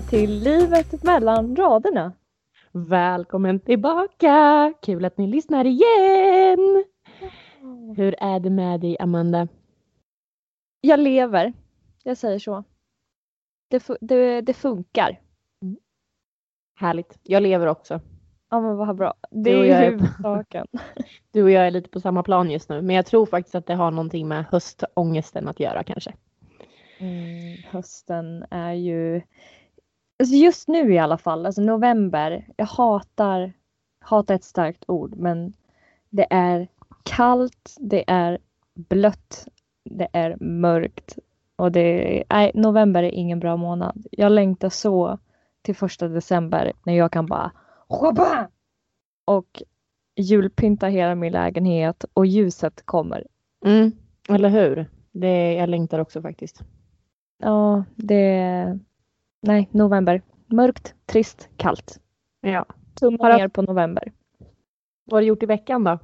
välkomna till Livet mellan raderna. Välkommen tillbaka! Kul att ni lyssnar igen! Hur är det med dig Amanda? Jag lever, jag säger så. Det, det, det funkar. Härligt. Jag lever också. Ja men vad bra. Det är är- huvudsaken. Du och jag är lite på samma plan just nu, men jag tror faktiskt att det har någonting med höstångesten att göra kanske. Mm, hösten är ju, alltså just nu i alla fall, alltså november. Jag hatar, hatar ett starkt ord, men det är kallt, det är blött, det är mörkt och det nej, november är ingen bra månad. Jag längtar så till första december när jag kan bara och julpynta hela min lägenhet och ljuset kommer. Mm, eller hur? Det, jag längtar också faktiskt. Ja, det... Nej, november. Mörkt, trist, kallt. Ja. Tumma ner på november. Vad har du gjort i veckan då?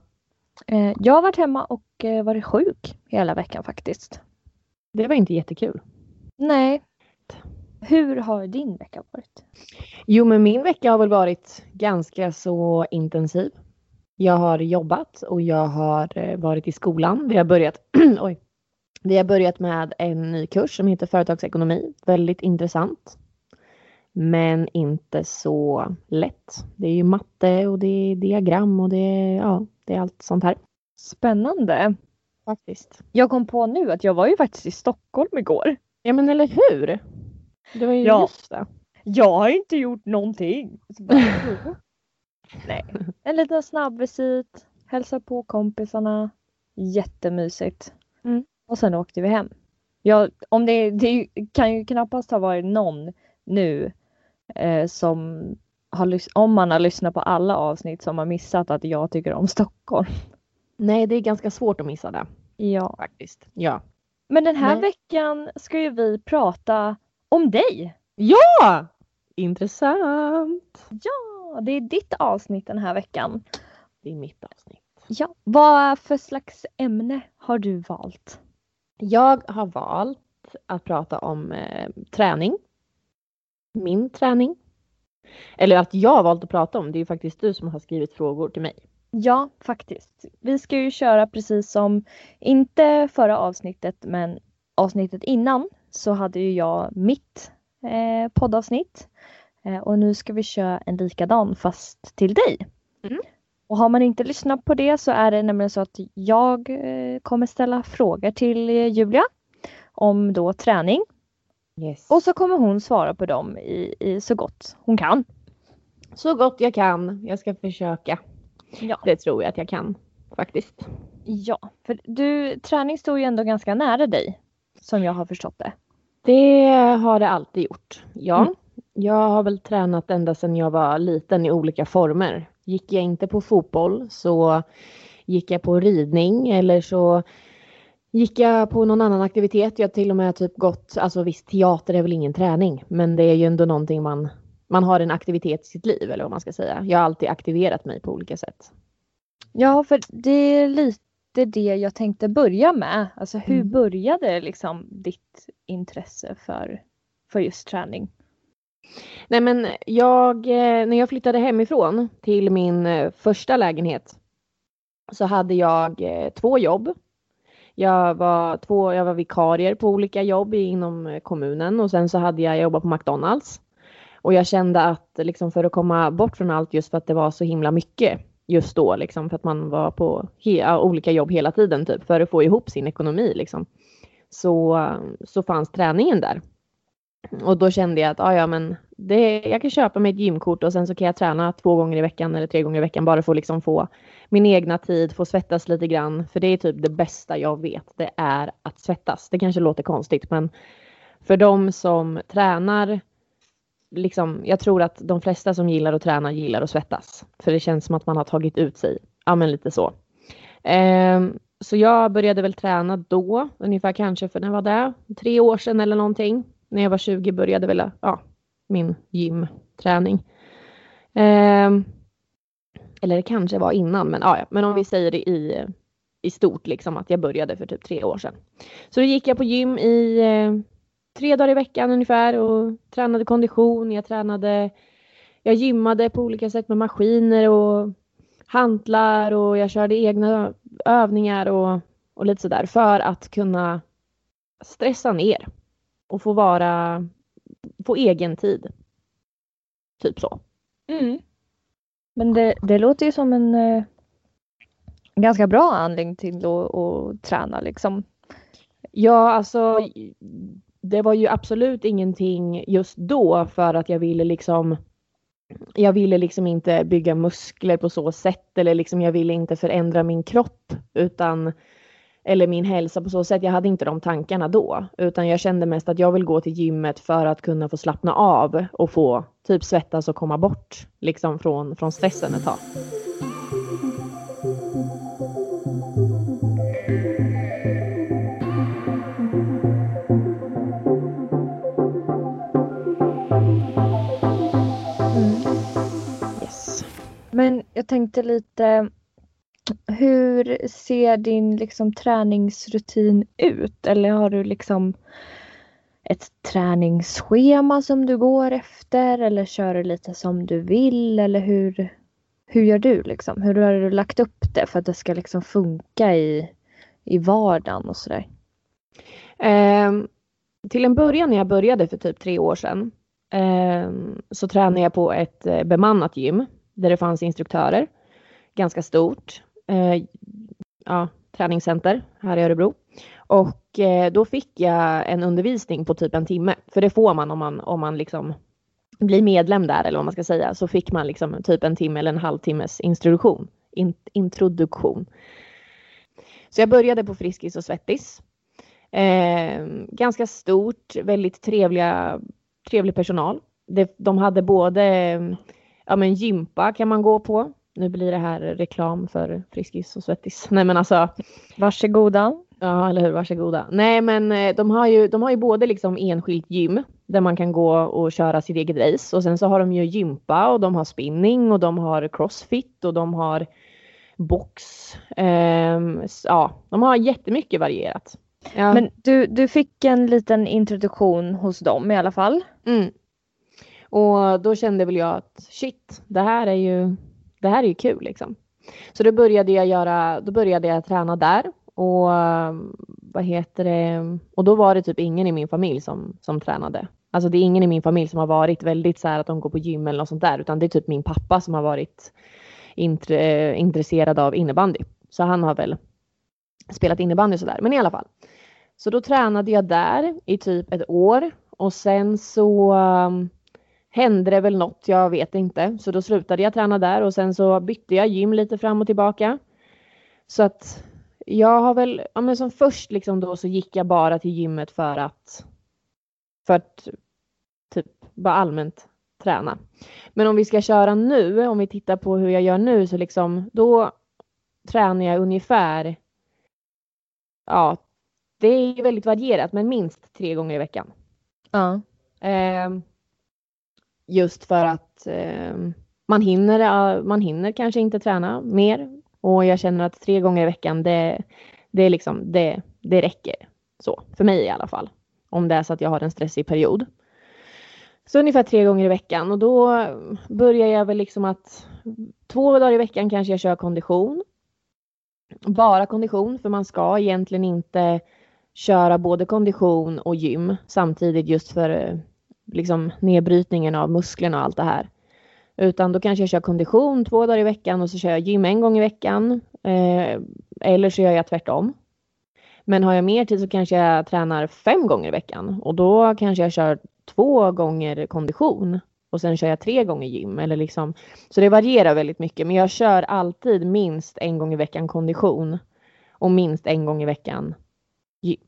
Eh, jag har varit hemma och eh, varit sjuk hela veckan faktiskt. Det var inte jättekul. Nej. Hur har din vecka varit? Jo, men min vecka har väl varit ganska så intensiv. Jag har jobbat och jag har eh, varit i skolan. Vi har börjat, oj, vi har börjat med en ny kurs som heter företagsekonomi. Väldigt intressant. Men inte så lätt. Det är ju matte och det är diagram och det är, ja, det är allt sånt här. Spännande. Faktiskt. Jag kom på nu att jag var ju faktiskt i Stockholm igår. Ja, men eller hur? Det var ju Ja. just det. Jag har inte gjort någonting. Nej, en liten snabbvisit, hälsa på kompisarna. Jättemysigt. Mm. Och sen åkte vi hem. Ja, om det, det kan ju knappast ha varit någon nu eh, som har om man har lyssnat på alla avsnitt som har missat att jag tycker om Stockholm. Nej, det är ganska svårt att missa det Ja. faktiskt. Ja. Men den här Nej. veckan ska ju vi prata om dig. Ja! Intressant. Ja, det är ditt avsnitt den här veckan. Det är mitt avsnitt. Ja, vad för slags ämne har du valt? Jag har valt att prata om eh, träning. Min träning. Eller att jag valt att prata om. Det är ju faktiskt du som har skrivit frågor till mig. Ja, faktiskt. Vi ska ju köra precis som, inte förra avsnittet, men avsnittet innan så hade ju jag mitt eh, poddavsnitt. Eh, och nu ska vi köra en likadan fast till dig. Mm. Och har man inte lyssnat på det så är det nämligen så att jag eh, kommer ställa frågor till eh, Julia om då träning. Yes. Och så kommer hon svara på dem i, i så gott hon kan. så gott jag kan. Jag ska försöka. Ja. Det tror jag att jag kan faktiskt. Ja, för du, träning står ju ändå ganska nära dig. Som jag har förstått det. Det har det alltid gjort. Ja. Mm. Jag har väl tränat ända sedan jag var liten i olika former. Gick jag inte på fotboll så gick jag på ridning eller så gick jag på någon annan aktivitet. Jag till och med typ gått, alltså visst teater är väl ingen träning men det är ju ändå någonting man, man har en aktivitet i sitt liv eller vad man ska säga. Jag har alltid aktiverat mig på olika sätt. Ja, för det är lite det jag tänkte börja med. Alltså hur Mm. började liksom ditt intresse för, för just träning? Nej men jag, eh, när jag flyttade hemifrån till min eh, första lägenhet så hade jag eh, två jobb. Jag var, två, jag var vikarier på olika jobb inom eh, kommunen och sen så hade jag jobbat på McDonalds. Och jag kände att liksom för att komma bort från allt just för att det var så himla mycket just då liksom för att man var på he- olika jobb hela tiden typ för att få ihop sin ekonomi liksom. Så, så fanns träningen där. Och då kände jag att ah, ja, men det, jag kan köpa mig ett gymkort och sen så kan jag träna två gånger i veckan eller tre gånger i veckan bara för att liksom få min egna tid, få svettas lite grann. För det är typ det bästa jag vet, det är att svettas. Det kanske låter konstigt men för de som tränar, liksom, jag tror att de flesta som gillar att träna gillar att svettas. För det känns som att man har tagit ut sig, ja men lite så. Ehm, så jag började väl träna då, ungefär kanske för när var det? Tre år sedan eller någonting när jag var 20 började väl ja, min gymträning. Ehm, eller det kanske var innan, men, ja, ja, men om vi säger det i, i stort, liksom att jag började för typ tre år sedan. Så då gick jag på gym i, eh, tre dagar i veckan ungefär och tränade kondition. Jag tränade, jag gymmade på olika sätt med maskiner och hantlar och jag körde egna övningar och, och lite sådär för att kunna stressa ner och få vara, få egen tid. Typ så. Mm. Men det, det låter ju som en eh, ganska bra anledning till att, att träna liksom. Ja, alltså det var ju absolut ingenting just då för att jag ville liksom jag ville liksom inte bygga muskler på så sätt eller liksom jag ville inte förändra min kropp utan eller min hälsa på så sätt. Jag hade inte de tankarna då utan jag kände mest att jag vill gå till gymmet för att kunna få slappna av och få typ svettas och komma bort liksom från, från stressen ett tag. Men jag tänkte lite, hur ser din liksom, träningsrutin ut? Eller har du liksom ett träningsschema som du går efter eller kör du lite som du vill? Eller hur, hur gör du liksom? Hur har du lagt upp det för att det ska liksom funka i, i vardagen och sådär? Eh, till en början när jag började för typ tre år sedan eh, så tränade jag på ett eh, bemannat gym där det fanns instruktörer. Ganska stort eh, ja, träningscenter här i Örebro. Och eh, då fick jag en undervisning på typ en timme. För det får man om man, om man liksom blir medlem där eller vad man ska säga. Så fick man liksom typ en timme eller en halvtimmes introduktion. In, introduktion. Så jag började på Friskis och Svettis. Eh, ganska stort, väldigt trevliga, trevlig personal. Det, de hade både ja men gympa kan man gå på. Nu blir det här reklam för Friskis och Svettis. Nej men alltså. Varsågoda. Ja eller hur, varsågoda. Nej men eh, de har ju, de har ju både liksom enskilt gym där man kan gå och köra sitt eget race och sen så har de ju gympa och de har spinning och de har crossfit och de har box. Um, ja, de har jättemycket varierat. Ja. Men du, du fick en liten introduktion hos dem i alla fall. Mm. Och då kände väl jag att shit, det här är ju, det här är ju kul liksom. Så då började jag göra, då började jag träna där och vad heter det, och då var det typ ingen i min familj som, som tränade. Alltså det är ingen i min familj som har varit väldigt så här att de går på gym eller något sånt där, utan det är typ min pappa som har varit intre, intresserad av innebandy. Så han har väl spelat innebandy sådär, men i alla fall. Så då tränade jag där i typ ett år och sen så hände det väl något, jag vet inte. Så då slutade jag träna där och sen så bytte jag gym lite fram och tillbaka. Så att jag har väl, ja men som först liksom då så gick jag bara till gymmet för att, för att typ bara allmänt träna. Men om vi ska köra nu, om vi tittar på hur jag gör nu så liksom då tränar jag ungefär, ja det är väldigt varierat men minst tre gånger i veckan. Ja. Eh, Just för att eh, man, hinner, eh, man hinner kanske inte träna mer och jag känner att tre gånger i veckan det, det, är liksom, det, det räcker. Så, för mig i alla fall. Om det är så att jag har en stressig period. Så ungefär tre gånger i veckan och då börjar jag väl liksom att två dagar i veckan kanske jag kör kondition. Bara kondition för man ska egentligen inte köra både kondition och gym samtidigt just för eh, liksom nedbrytningen av musklerna och allt det här. Utan då kanske jag kör kondition två dagar i veckan och så kör jag gym en gång i veckan. Eh, eller så gör jag tvärtom. Men har jag mer tid så kanske jag tränar fem gånger i veckan och då kanske jag kör två gånger kondition och sen kör jag tre gånger gym. Eller liksom, så det varierar väldigt mycket men jag kör alltid minst en gång i veckan kondition och minst en gång i veckan gym.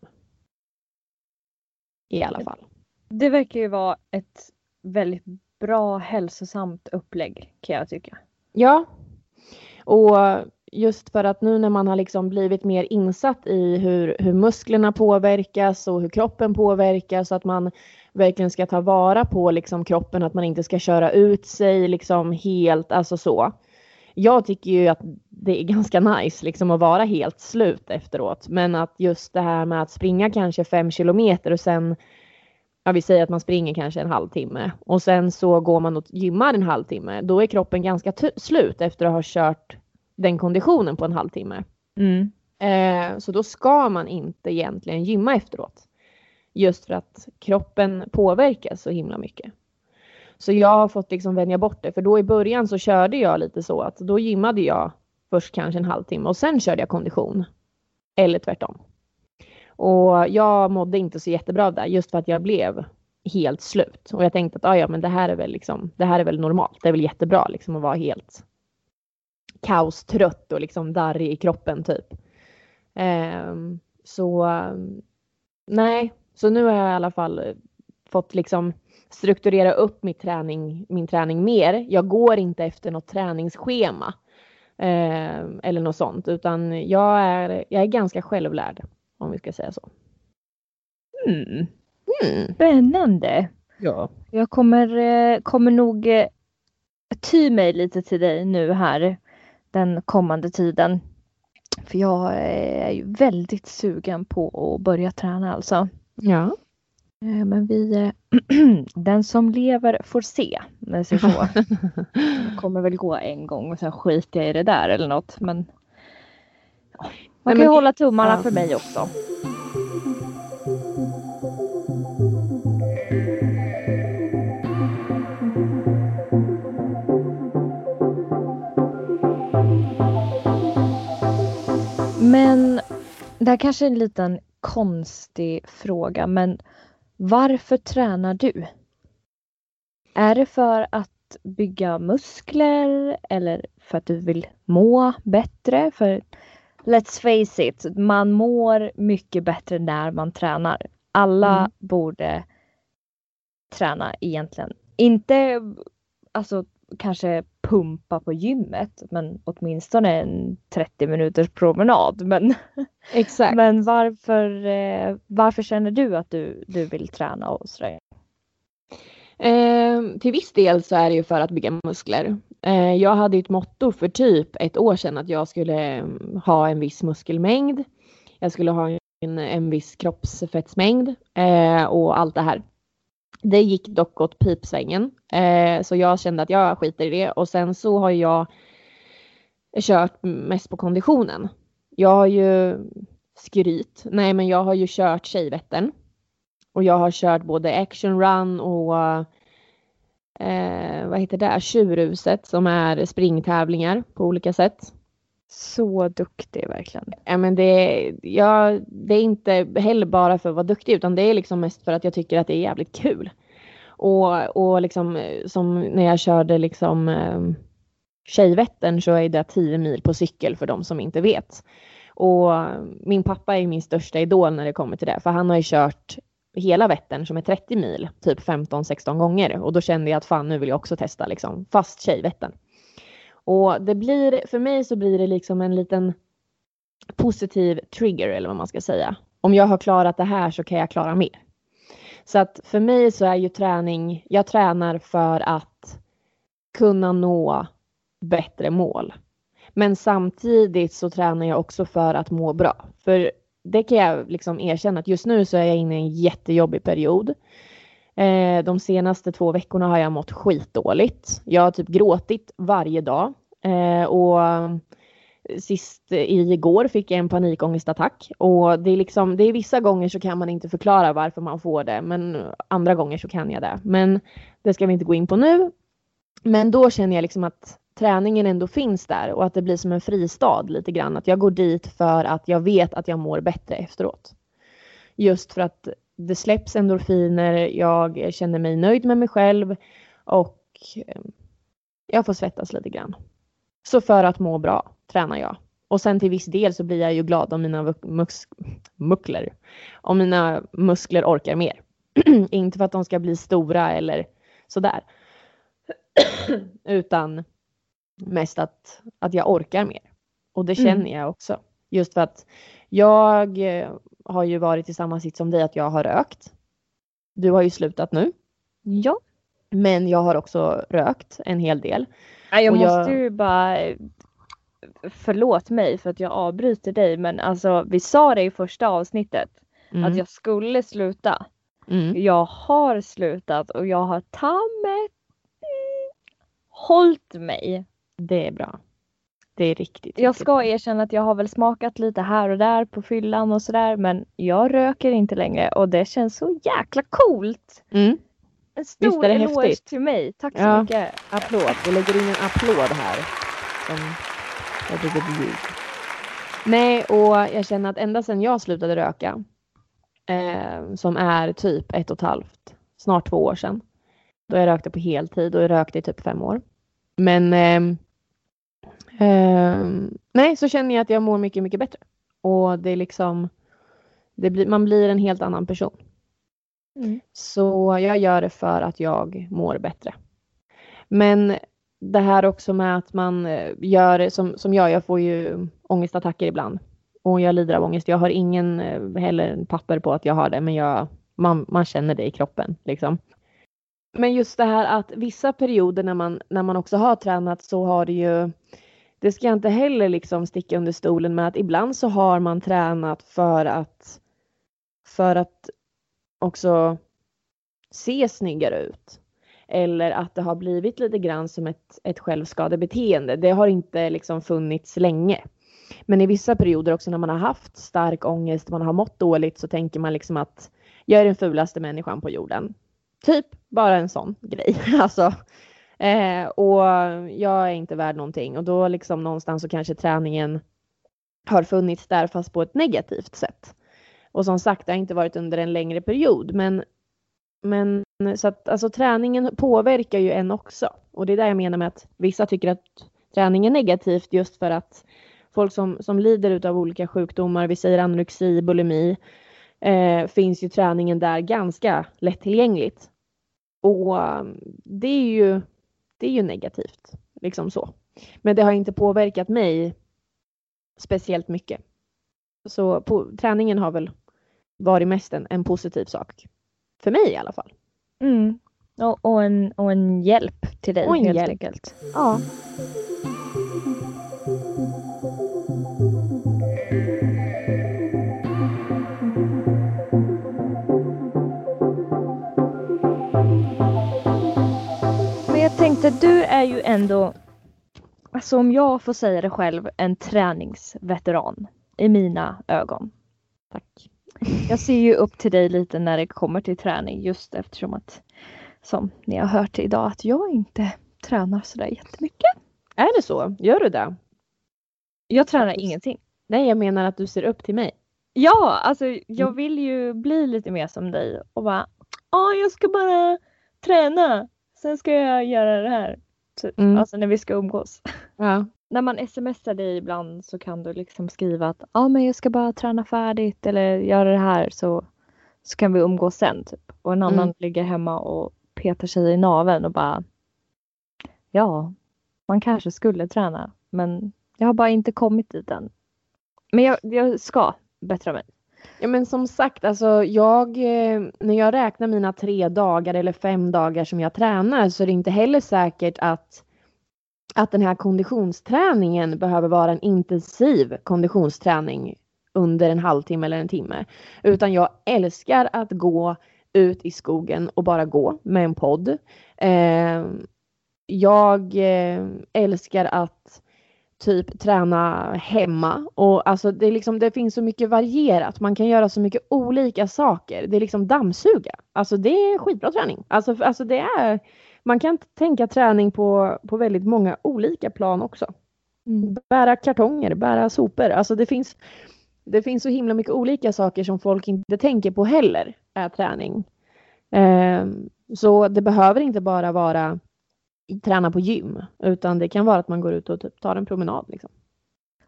I alla fall. Det verkar ju vara ett väldigt bra hälsosamt upplägg kan jag tycka. Ja. Och just för att nu när man har liksom blivit mer insatt i hur, hur musklerna påverkas och hur kroppen påverkas så att man verkligen ska ta vara på liksom kroppen, att man inte ska köra ut sig liksom helt, alltså så. Jag tycker ju att det är ganska nice liksom att vara helt slut efteråt, men att just det här med att springa kanske fem kilometer och sen ja vi säger att man springer kanske en halvtimme och sen så går man och gymmar en halvtimme. Då är kroppen ganska slut efter att ha kört den konditionen på en halvtimme. Mm. Eh, så då ska man inte egentligen gymma efteråt. Just för att kroppen påverkas så himla mycket. Så jag har fått liksom vänja bort det för då i början så körde jag lite så att då gymmade jag först kanske en halvtimme och sen körde jag kondition. Eller tvärtom. Och jag mådde inte så jättebra av det just för att jag blev helt slut. Och jag tänkte att ah, ja, men det här är väl liksom, det här är väl normalt. Det är väl jättebra liksom att vara helt kaostrött och liksom darrig i kroppen typ. Um, så nej, så nu har jag i alla fall fått liksom strukturera upp min träning, min träning mer. Jag går inte efter något träningsschema eh, eller något sånt, utan jag är, jag är ganska självlärd om vi ska säga så. Mm. Mm. Spännande. Ja. Jag kommer, eh, kommer nog eh, ty mig lite till dig nu här den kommande tiden. För jag är ju väldigt sugen på att börja träna alltså. Ja. Eh, men vi, den som lever får se. Men så så. Kommer väl gå en gång och sen skiter jag i det där eller något. Men man kan ju hålla tummarna ja. för mig också. Men det här kanske är en liten konstig fråga men varför tränar du? Är det för att bygga muskler eller för att du vill må bättre? För let's face it, man mår mycket bättre när man tränar. Alla mm. borde träna egentligen. Inte alltså kanske pumpa på gymmet men åtminstone en 30 minuters promenad. Men, Exakt. men varför, eh, varför känner du att du, du vill träna och sådär? Eh, till viss del så är det ju för att bygga muskler. Eh, jag hade ett motto för typ ett år sedan att jag skulle mm, ha en viss muskelmängd. Jag skulle ha en, en viss kroppsfettsmängd eh, och allt det här. Det gick dock åt pipsvängen eh, så jag kände att jag skiter i det och sen så har jag kört mest på konditionen. Jag har ju skryt. Nej, men jag har ju kört Tjejvättern och jag har kört både action run och eh, vad heter det, Tjurhuset som är springtävlingar på olika sätt. Så duktig verkligen. Ja, men det, ja, det är inte heller bara för att vara duktig utan det är liksom mest för att jag tycker att det är jävligt kul. Och, och liksom som när jag körde liksom eh, Tjejvättern så är det 10 mil på cykel för de som inte vet. Och min pappa är min största idol när det kommer till det för han har ju kört hela Vättern som är 30 mil typ 15-16 gånger och då kände jag att fan nu vill jag också testa liksom fast Tjejvättern. Och det blir, för mig så blir det liksom en liten positiv trigger eller vad man ska säga. Om jag har klarat det här så kan jag klara mer. Så att för mig så är ju träning, jag tränar för att kunna nå bättre mål. Men samtidigt så tränar jag också för att må bra. För det kan jag liksom erkänna att just nu så är jag inne i en jättejobbig period. Eh, de senaste två veckorna har jag mått skitdåligt. Jag har typ gråtit varje dag eh, och eh, sist igår fick jag en panikångestattack och det är liksom, det är vissa gånger så kan man inte förklara varför man får det, men andra gånger så kan jag det. Men det ska vi inte gå in på nu. Men då känner jag liksom att träningen ändå finns där och att det blir som en fristad lite grann. Att jag går dit för att jag vet att jag mår bättre efteråt. Just för att det släpps endorfiner, jag känner mig nöjd med mig själv och eh, jag får svettas lite grann. Så för att må bra tränar jag. Och sen till viss del så blir jag ju glad om mina mus muskler, om mina muskler orkar mer. Inte för att de ska bli stora eller sådär. Utan mest att, att jag orkar mer. Och det känner mm. jag också. Just för att jag eh, har ju varit i samma sitt som dig att jag har rökt. Du har ju slutat nu. Ja. Men jag har också rökt en hel del. jag och måste jag... ju bara Förlåt mig för att jag avbryter dig men alltså vi sa det i första avsnittet mm. att jag skulle sluta. Mm. Jag har slutat och jag har ta mig mm, hållit mig. Det är bra. Det är riktigt. Jag riktigt ska bra. erkänna att jag har väl smakat lite här och där på fyllan och sådär men jag röker inte längre och det känns så jäkla coolt. Mm. En stor eloge till mig. Tack så Ja. mycket. Applåd. Vi lägger in en applåd här. Som ett litet ljud. Nej, och jag känner att ända sedan jag slutade röka, eh, som är typ ett och ett halvt, snart två år sedan, då jag rökte på heltid och jag rökte i typ fem år. Men ehm, ehm, nej, så känner jag att jag mår mycket, mycket bättre. Och det är liksom, det blir, man blir en helt annan person. Mm. Så jag gör det för att jag mår bättre. Men det här också med att man eh, gör som, som jag, jag får ju ångestattacker ibland. Och jag lider av ångest. Jag har ingen eh, heller papper på att jag har det, men jag, man, man känner det i kroppen. Liksom. Men just det här att vissa perioder när man, när man också har tränat så har det ju, det ska jag inte heller liksom sticka under stolen med att ibland så har man tränat för att, för att också se snyggare ut. Eller att det har blivit lite grann som ett, ett självskadebeteende. Det har inte liksom funnits länge. Men i vissa perioder också när man har haft stark ångest, man har mått dåligt så tänker man liksom att jag är den fulaste människan på jorden. Typ bara en sån grej. Alltså, eh, och jag är inte värd någonting och då liksom någonstans så kanske träningen har funnits där fast på ett negativt sätt. Och som sagt, det har inte varit under en längre period men men så att alltså träningen påverkar ju en också. Och det är där jag menar med att vissa tycker att träning är negativt just för att folk som, som lider av olika sjukdomar, vi säger anorexi, bulimi, eh, finns ju träningen där ganska lättillgängligt. Och eh, det är ju, det är ju negativt, liksom så. Men det har inte påverkat mig speciellt mycket. Så på, träningen har väl varit mest en, en positiv sak. För mig i alla fall. Mm. Och, och, en, och en hjälp till dig Och en helt hjälp. enkelt. Ja. Jag tänkte, du är ju ändå, alltså om jag får säga det själv, en träningsveteran i mina ögon. Tack. Jag ser ju upp till dig lite när det kommer till träning just eftersom att, som ni har hört idag, att jag inte tränar sådär jättemycket. Är det så? Gör du det? Jag tränar ingenting. Nej, jag menar att du ser upp till mig. Ja, alltså jag Mm. vill ju bli lite mer som dig och bara, ja jag ska bara träna, sen ska jag göra det här. Typ. Mm. Alltså när vi ska umgås. Ja. när man smsar dig ibland så kan du liksom skriva att ja men jag ska bara träna färdigt eller göra det här så, så kan vi umgås sen. Typ. Och en annan Mm. ligger hemma och petar sig i naveln och bara ja, man kanske skulle träna men jag har bara inte kommit dit än. Men jag, jag ska bättra mig. Ja men som sagt, alltså jag, eh, när jag räknar mina tre dagar eller fem dagar som jag tränar så är det inte heller säkert att, att den här konditionsträningen behöver vara en intensiv konditionsträning under en halvtimme eller en timme. Utan jag älskar att gå ut i skogen och bara gå med en podd. Eh, jag eh, älskar att typ träna hemma och alltså det, är liksom, det finns så mycket varierat. Man kan göra så mycket olika saker. Det är liksom dammsuga. Alltså det är skitbra träning. Alltså, alltså det är, man kan tänka träning på, på väldigt många olika plan också. Bära kartonger, bära sopor. Alltså det finns, det finns så himla mycket olika saker som folk inte tänker på heller är träning. Ehm, så det behöver inte bara vara träna på gym utan det kan vara att man går ut och typ tar en promenad. Liksom.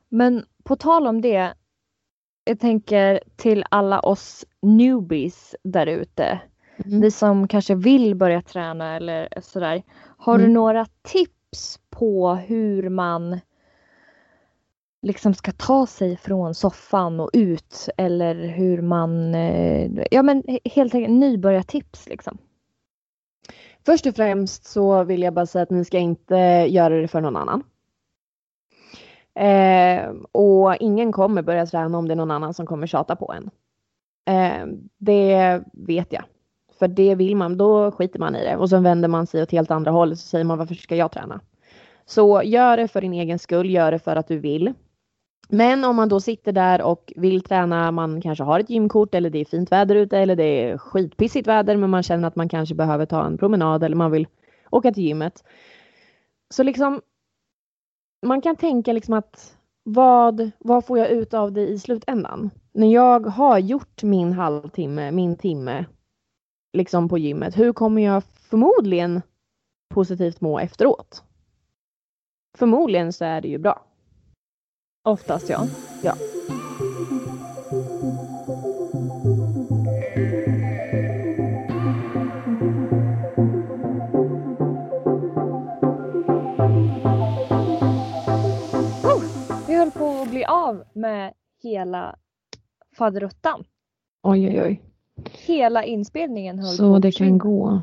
Men på tal om det. Jag tänker till alla oss newbies där ute. Mm. Ni som kanske vill börja träna eller sådär. Har du Mm. några tips på hur man liksom ska ta sig från soffan och ut eller hur man, eh, ja men helt enkelt nybörjartips liksom. Först och främst så vill jag bara säga att ni ska inte göra det för någon annan. Eh, och ingen kommer börja träna om det är någon annan som kommer tjata på en. Eh, det vet jag. För det vill man, då skiter man i det och så vänder man sig åt helt andra håll och så säger man varför ska jag träna? Så gör det för din egen skull, gör det för att du vill. Men om man då sitter där och vill träna, man kanske har ett gymkort eller det är fint väder ute eller det är skitpissigt väder men man känner att man kanske behöver ta en promenad eller man vill åka till gymmet. Så liksom man kan tänka liksom att vad, vad får jag ut av det i slutändan? När jag har gjort min halvtimme, min timme liksom på gymmet, hur kommer jag förmodligen positivt må efteråt? Förmodligen så är det ju bra. Oftast ja. Ja. Vi höll på att bli av med hela faderuttan. Oj, oj, oj. Hela inspelningen höll på Så att det kan gå.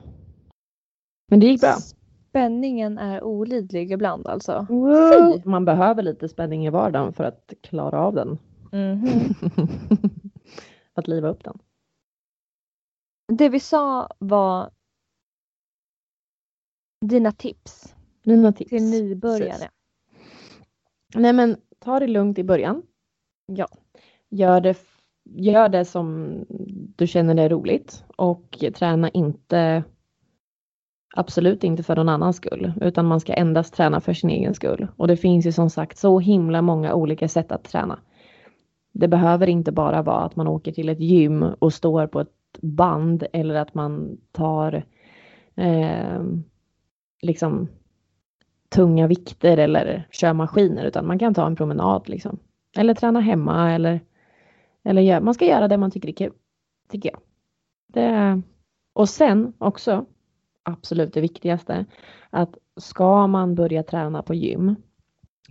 Men det gick bra. Spänningen är olidlig ibland alltså. Fy! Man behöver lite spänning i vardagen för att klara av den. Mhm. att liva upp den. Det vi sa var dina tips Mina tips. till nybörjare. Precis. Nej men ta det lugnt i början. Ja. Gör det, gör det som du känner det är roligt och träna inte absolut inte för någon annans skull utan man ska endast träna för sin egen skull. Och det finns ju som sagt så himla många olika sätt att träna. Det behöver inte bara vara att man åker till ett gym och står på ett band eller att man tar eh, liksom tunga vikter eller kör maskiner utan man kan ta en promenad liksom. Eller träna hemma eller, eller gör, man ska göra det man tycker är kul. Tycker jag. Det, och sen också, absolut det viktigaste, att ska man börja träna på gym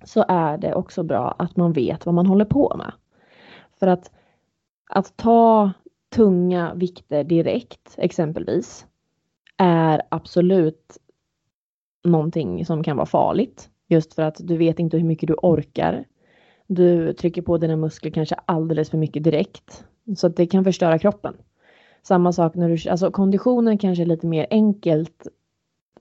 så är det också bra att man vet vad man håller på med. För att, att ta tunga vikter direkt exempelvis är absolut någonting som kan vara farligt. Just för att du vet inte hur mycket du orkar. Du trycker på dina muskler kanske alldeles för mycket direkt. Så att det kan förstöra kroppen. Samma sak när du, alltså konditionen kanske är lite mer enkelt.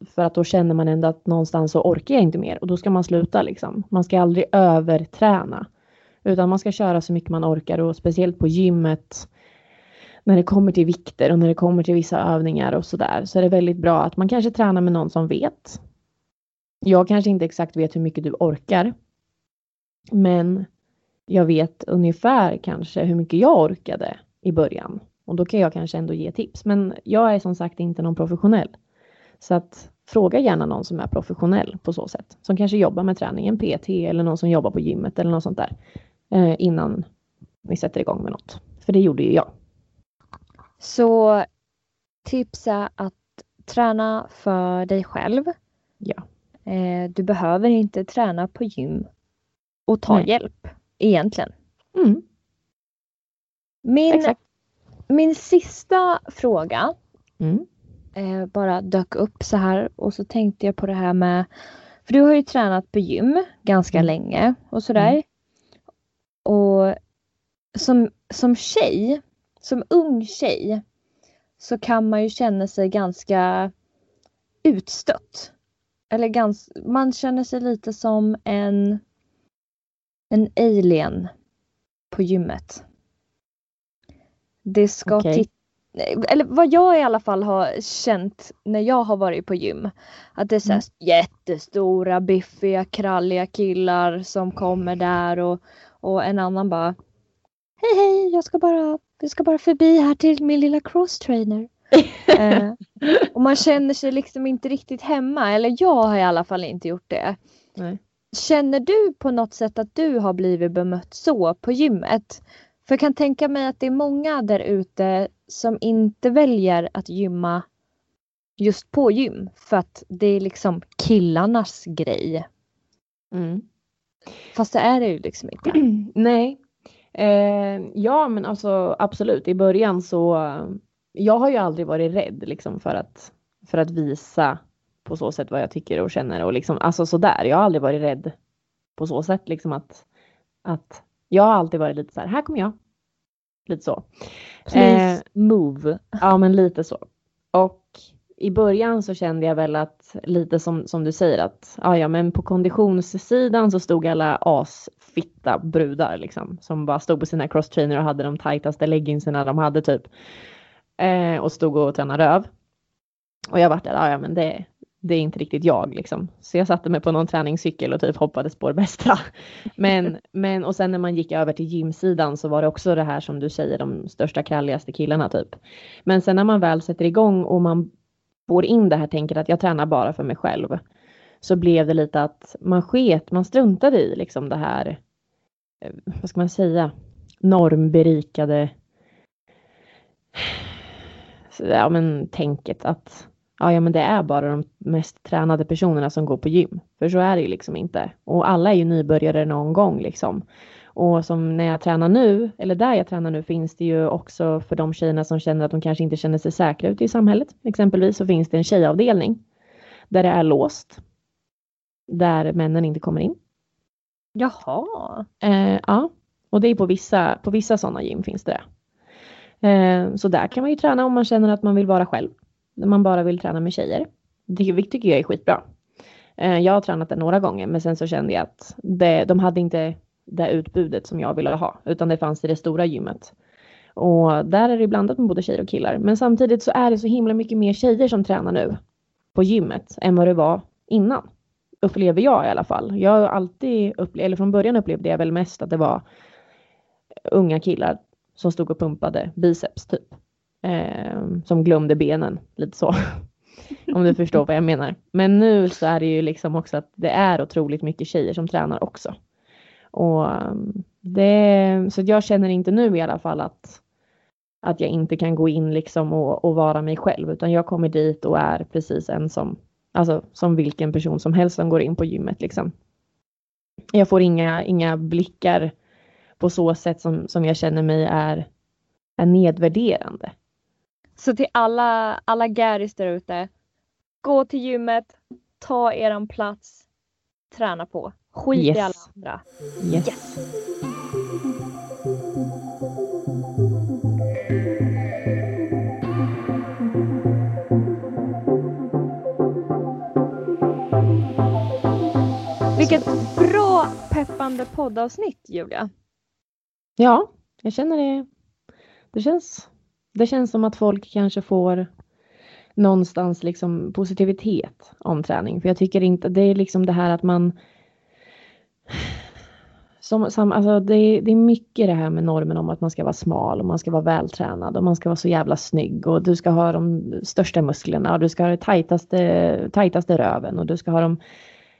För att då känner man ändå att någonstans så orkar jag inte mer och då ska man sluta liksom. Man ska aldrig överträna. Utan man ska köra så mycket man orkar och speciellt på gymmet när det kommer till vikter och när det kommer till vissa övningar och sådär så är det väldigt bra att man kanske tränar med någon som vet. Jag kanske inte exakt vet hur mycket du orkar. Men jag vet ungefär kanske hur mycket jag orkade i början. Och då kan jag kanske ändå ge tips. Men jag är som sagt inte någon professionell. Så att fråga gärna någon som är professionell på så sätt. Som kanske jobbar med träning, en PT eller någon som jobbar på gymmet eller något sånt där. Eh, innan vi sätter igång med något. För det gjorde ju jag. Så tips är att träna för dig själv. Ja. Eh, du behöver inte träna på gym och ta Nej. hjälp egentligen. Mm, Min, exakt. Min sista fråga Mm. eh, bara dök upp så här och så tänkte jag på det här med, för du har ju tränat på gym ganska Mm. länge och sådär. Mm. Och som, som tjej, som ung tjej, så kan man ju känna sig ganska utstött. Eller gans, man känner sig lite som en, en alien på gymmet. Det ska Okej. titta eller vad jag i alla fall har känt när jag har varit på gym. Att det är så här jättestora, biffiga, kralliga killar som kommer där och, och en annan bara Hej hej, jag ska bara, jag ska bara förbi här till min lilla crosstrainer. eh, och man känner sig liksom inte riktigt hemma, eller jag har i alla fall inte gjort det. Nej. Känner du på något sätt att du har blivit bemött så på gymmet? För jag kan tänka mig att det är många där ute som inte väljer att gymma just på gym för att det är liksom killarnas grej. Mm. Fast det är det ju liksom inte. Nej. Eh, ja men alltså absolut i början så jag har ju aldrig varit rädd liksom för att för att visa på så sätt vad jag tycker och känner och liksom alltså sådär. Jag har aldrig varit rädd på så sätt liksom att att jag har alltid varit lite så här, här kommer jag. Lite så. Please move. Ja men lite så. Och i början så kände jag väl att lite som, som du säger att ja, ja, men på konditionssidan så stod alla asfitta brudar liksom som bara stod på sina crosstrainer och hade de tajtaste leggingsarna de hade typ. Eh, och stod och tränade röv. Och jag vart där, ja, ja men det, det är inte riktigt jag liksom. Så jag satte mig på någon träningscykel och typ hoppades på det bästa. Men, men och sen när man gick över till gymsidan så var det också det här som du säger, de största kralligaste killarna typ. Men sen när man väl sätter igång och man får in det här tänket att jag tränar bara för mig själv. Så blev det lite att man sket, man struntade i liksom det här, eh, vad ska man säga, normberikade eh, ja, men, tänket att ja, ja, men det är bara de mest tränade personerna som går på gym. För så är det ju liksom inte. Och alla är ju nybörjare någon gång liksom. Och som när jag tränar nu, eller där jag tränar nu, finns det ju också för de tjejerna som känner att de kanske inte känner sig säkra ute i samhället. Exempelvis så finns det en tjejavdelning där det är låst. Där männen inte kommer in. Jaha. Eh, ja, och det är på vissa, på vissa sådana gym finns det. Eh, så där kan man ju träna om man känner att man vill vara själv. När man bara vill träna med tjejer. Det tycker jag är skitbra. Eh, jag har tränat det några gånger men sen så kände jag att det, de hade inte det utbudet som jag ville ha utan det fanns i det stora gymmet. Och där är det blandat med både tjejer och killar. Men samtidigt så är det så himla mycket mer tjejer som tränar nu på gymmet än vad det var innan. Upplever jag i alla fall. Jag har alltid upplevt, eller från början upplevde jag väl mest att det var unga killar som stod och pumpade biceps typ. Eh, som glömde benen, lite så. Om du förstår vad jag menar. Men nu så är det ju liksom också att det är otroligt mycket tjejer som tränar också. Och ehm, det, så jag känner inte nu i alla fall att, att jag inte kan gå in liksom och, och vara mig själv utan jag kommer dit och är precis en som, alltså som vilken person som helst som går in på gymmet liksom. Jag får inga, inga blickar på så sätt som, som jag känner mig är, är nedvärderande. Så till alla, alla Garys där ute, gå till gymmet, ta eran plats, träna på. Skit yes. i alla andra. Yes. yes. Vilket bra peppande poddavsnitt Julia. Ja, jag känner det. Det känns, det känns som att folk kanske får någonstans liksom positivitet om träning. För jag tycker inte, det är liksom det här att man som, som, alltså det, det, är mycket det här med normen om att man ska vara smal och man ska vara vältränad och man ska vara så jävla snygg och du ska ha de största musklerna och du ska ha det tajtaste, tajtaste röven och du ska ha de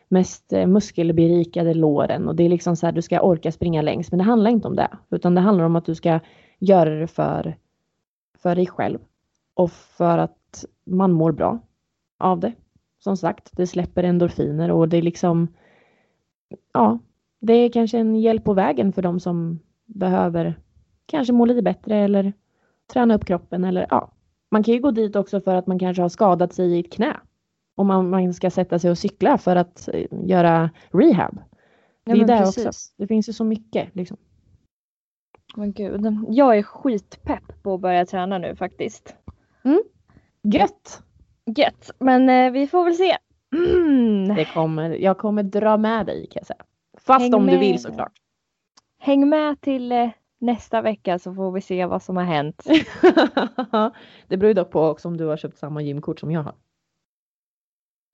mest eh, muskelberikade låren och det är liksom så här du ska orka springa längst men det handlar inte om det utan det handlar om att du ska göra det för, för dig själv och för att man mår bra av det. Som sagt, det släpper endorfiner och det är liksom ja, det är kanske en hjälp på vägen för de som behöver kanske må lite bättre eller träna upp kroppen eller ja. Man kan ju gå dit också för att man kanske har skadat sig i ett knä. Och man, man ska sätta sig och cykla för att eh, göra rehab. Det är ja, där också. Det finns ju så mycket liksom. Men gud, jag är skitpepp på att börja träna nu faktiskt. Mm. Gött! Gött, men eh, vi får väl se. Mm. Det kommer, jag kommer dra med dig kan jag säga. Fast Häng om med. du vill såklart. Häng med till eh, nästa vecka så får vi se vad som har hänt. det beror ju dock på också om du har köpt samma gymkort som jag har.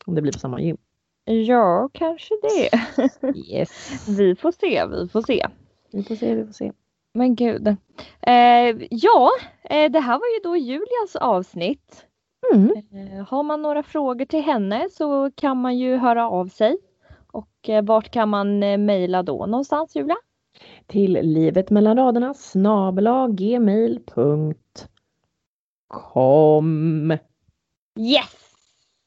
Om det blir på samma gym. Ja, kanske det. Yes. vi får se, vi får se. Vi får se, vi får se. Men gud. Eh, ja, eh, det här var ju då Julias avsnitt. Mm. Eh, har man några frågor till henne så kan man ju höra av sig. Och eh, vart kan man eh, mejla då någonstans Julia? Till livet mellan raderna gmail.com Yes!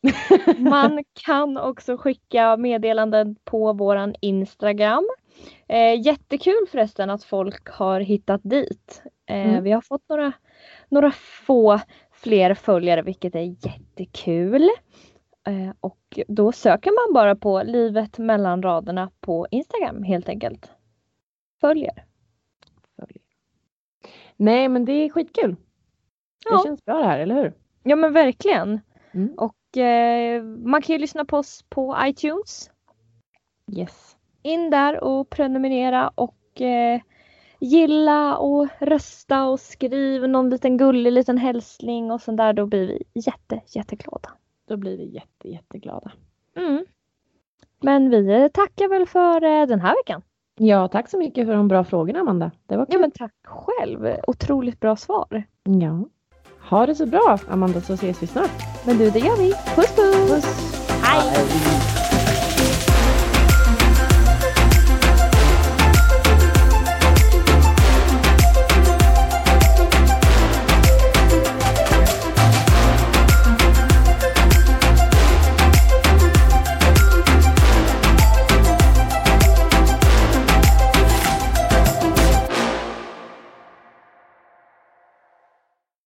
Man kan också skicka meddelanden på våran Instagram. Eh, jättekul förresten att folk har hittat dit. Eh, mm. Vi har fått några, några få fler följare vilket är jättekul. Eh, och då söker man bara på livet mellan raderna på Instagram helt enkelt. Följer. Följer. Nej men det är skitkul. Ja. Det känns bra det här, eller hur? Ja men verkligen. Mm. Och eh, man kan ju lyssna på oss på iTunes. Yes. In där och prenumerera och eh, gilla och rösta och skriv någon liten gullig liten hälsning och sånt där. Då blir vi jätte, jätteglada. Då blir vi jätte, jätteglada. Mm. Men vi eh, tackar väl för eh, den här veckan. Ja, tack så mycket för de bra frågorna Amanda. Det var kul. Ja men tack själv. Otroligt bra svar. ja. Ha det så bra Amanda så ses vi snart. Men du, det gör vi. Puss puss! Puss. Hej! Hej.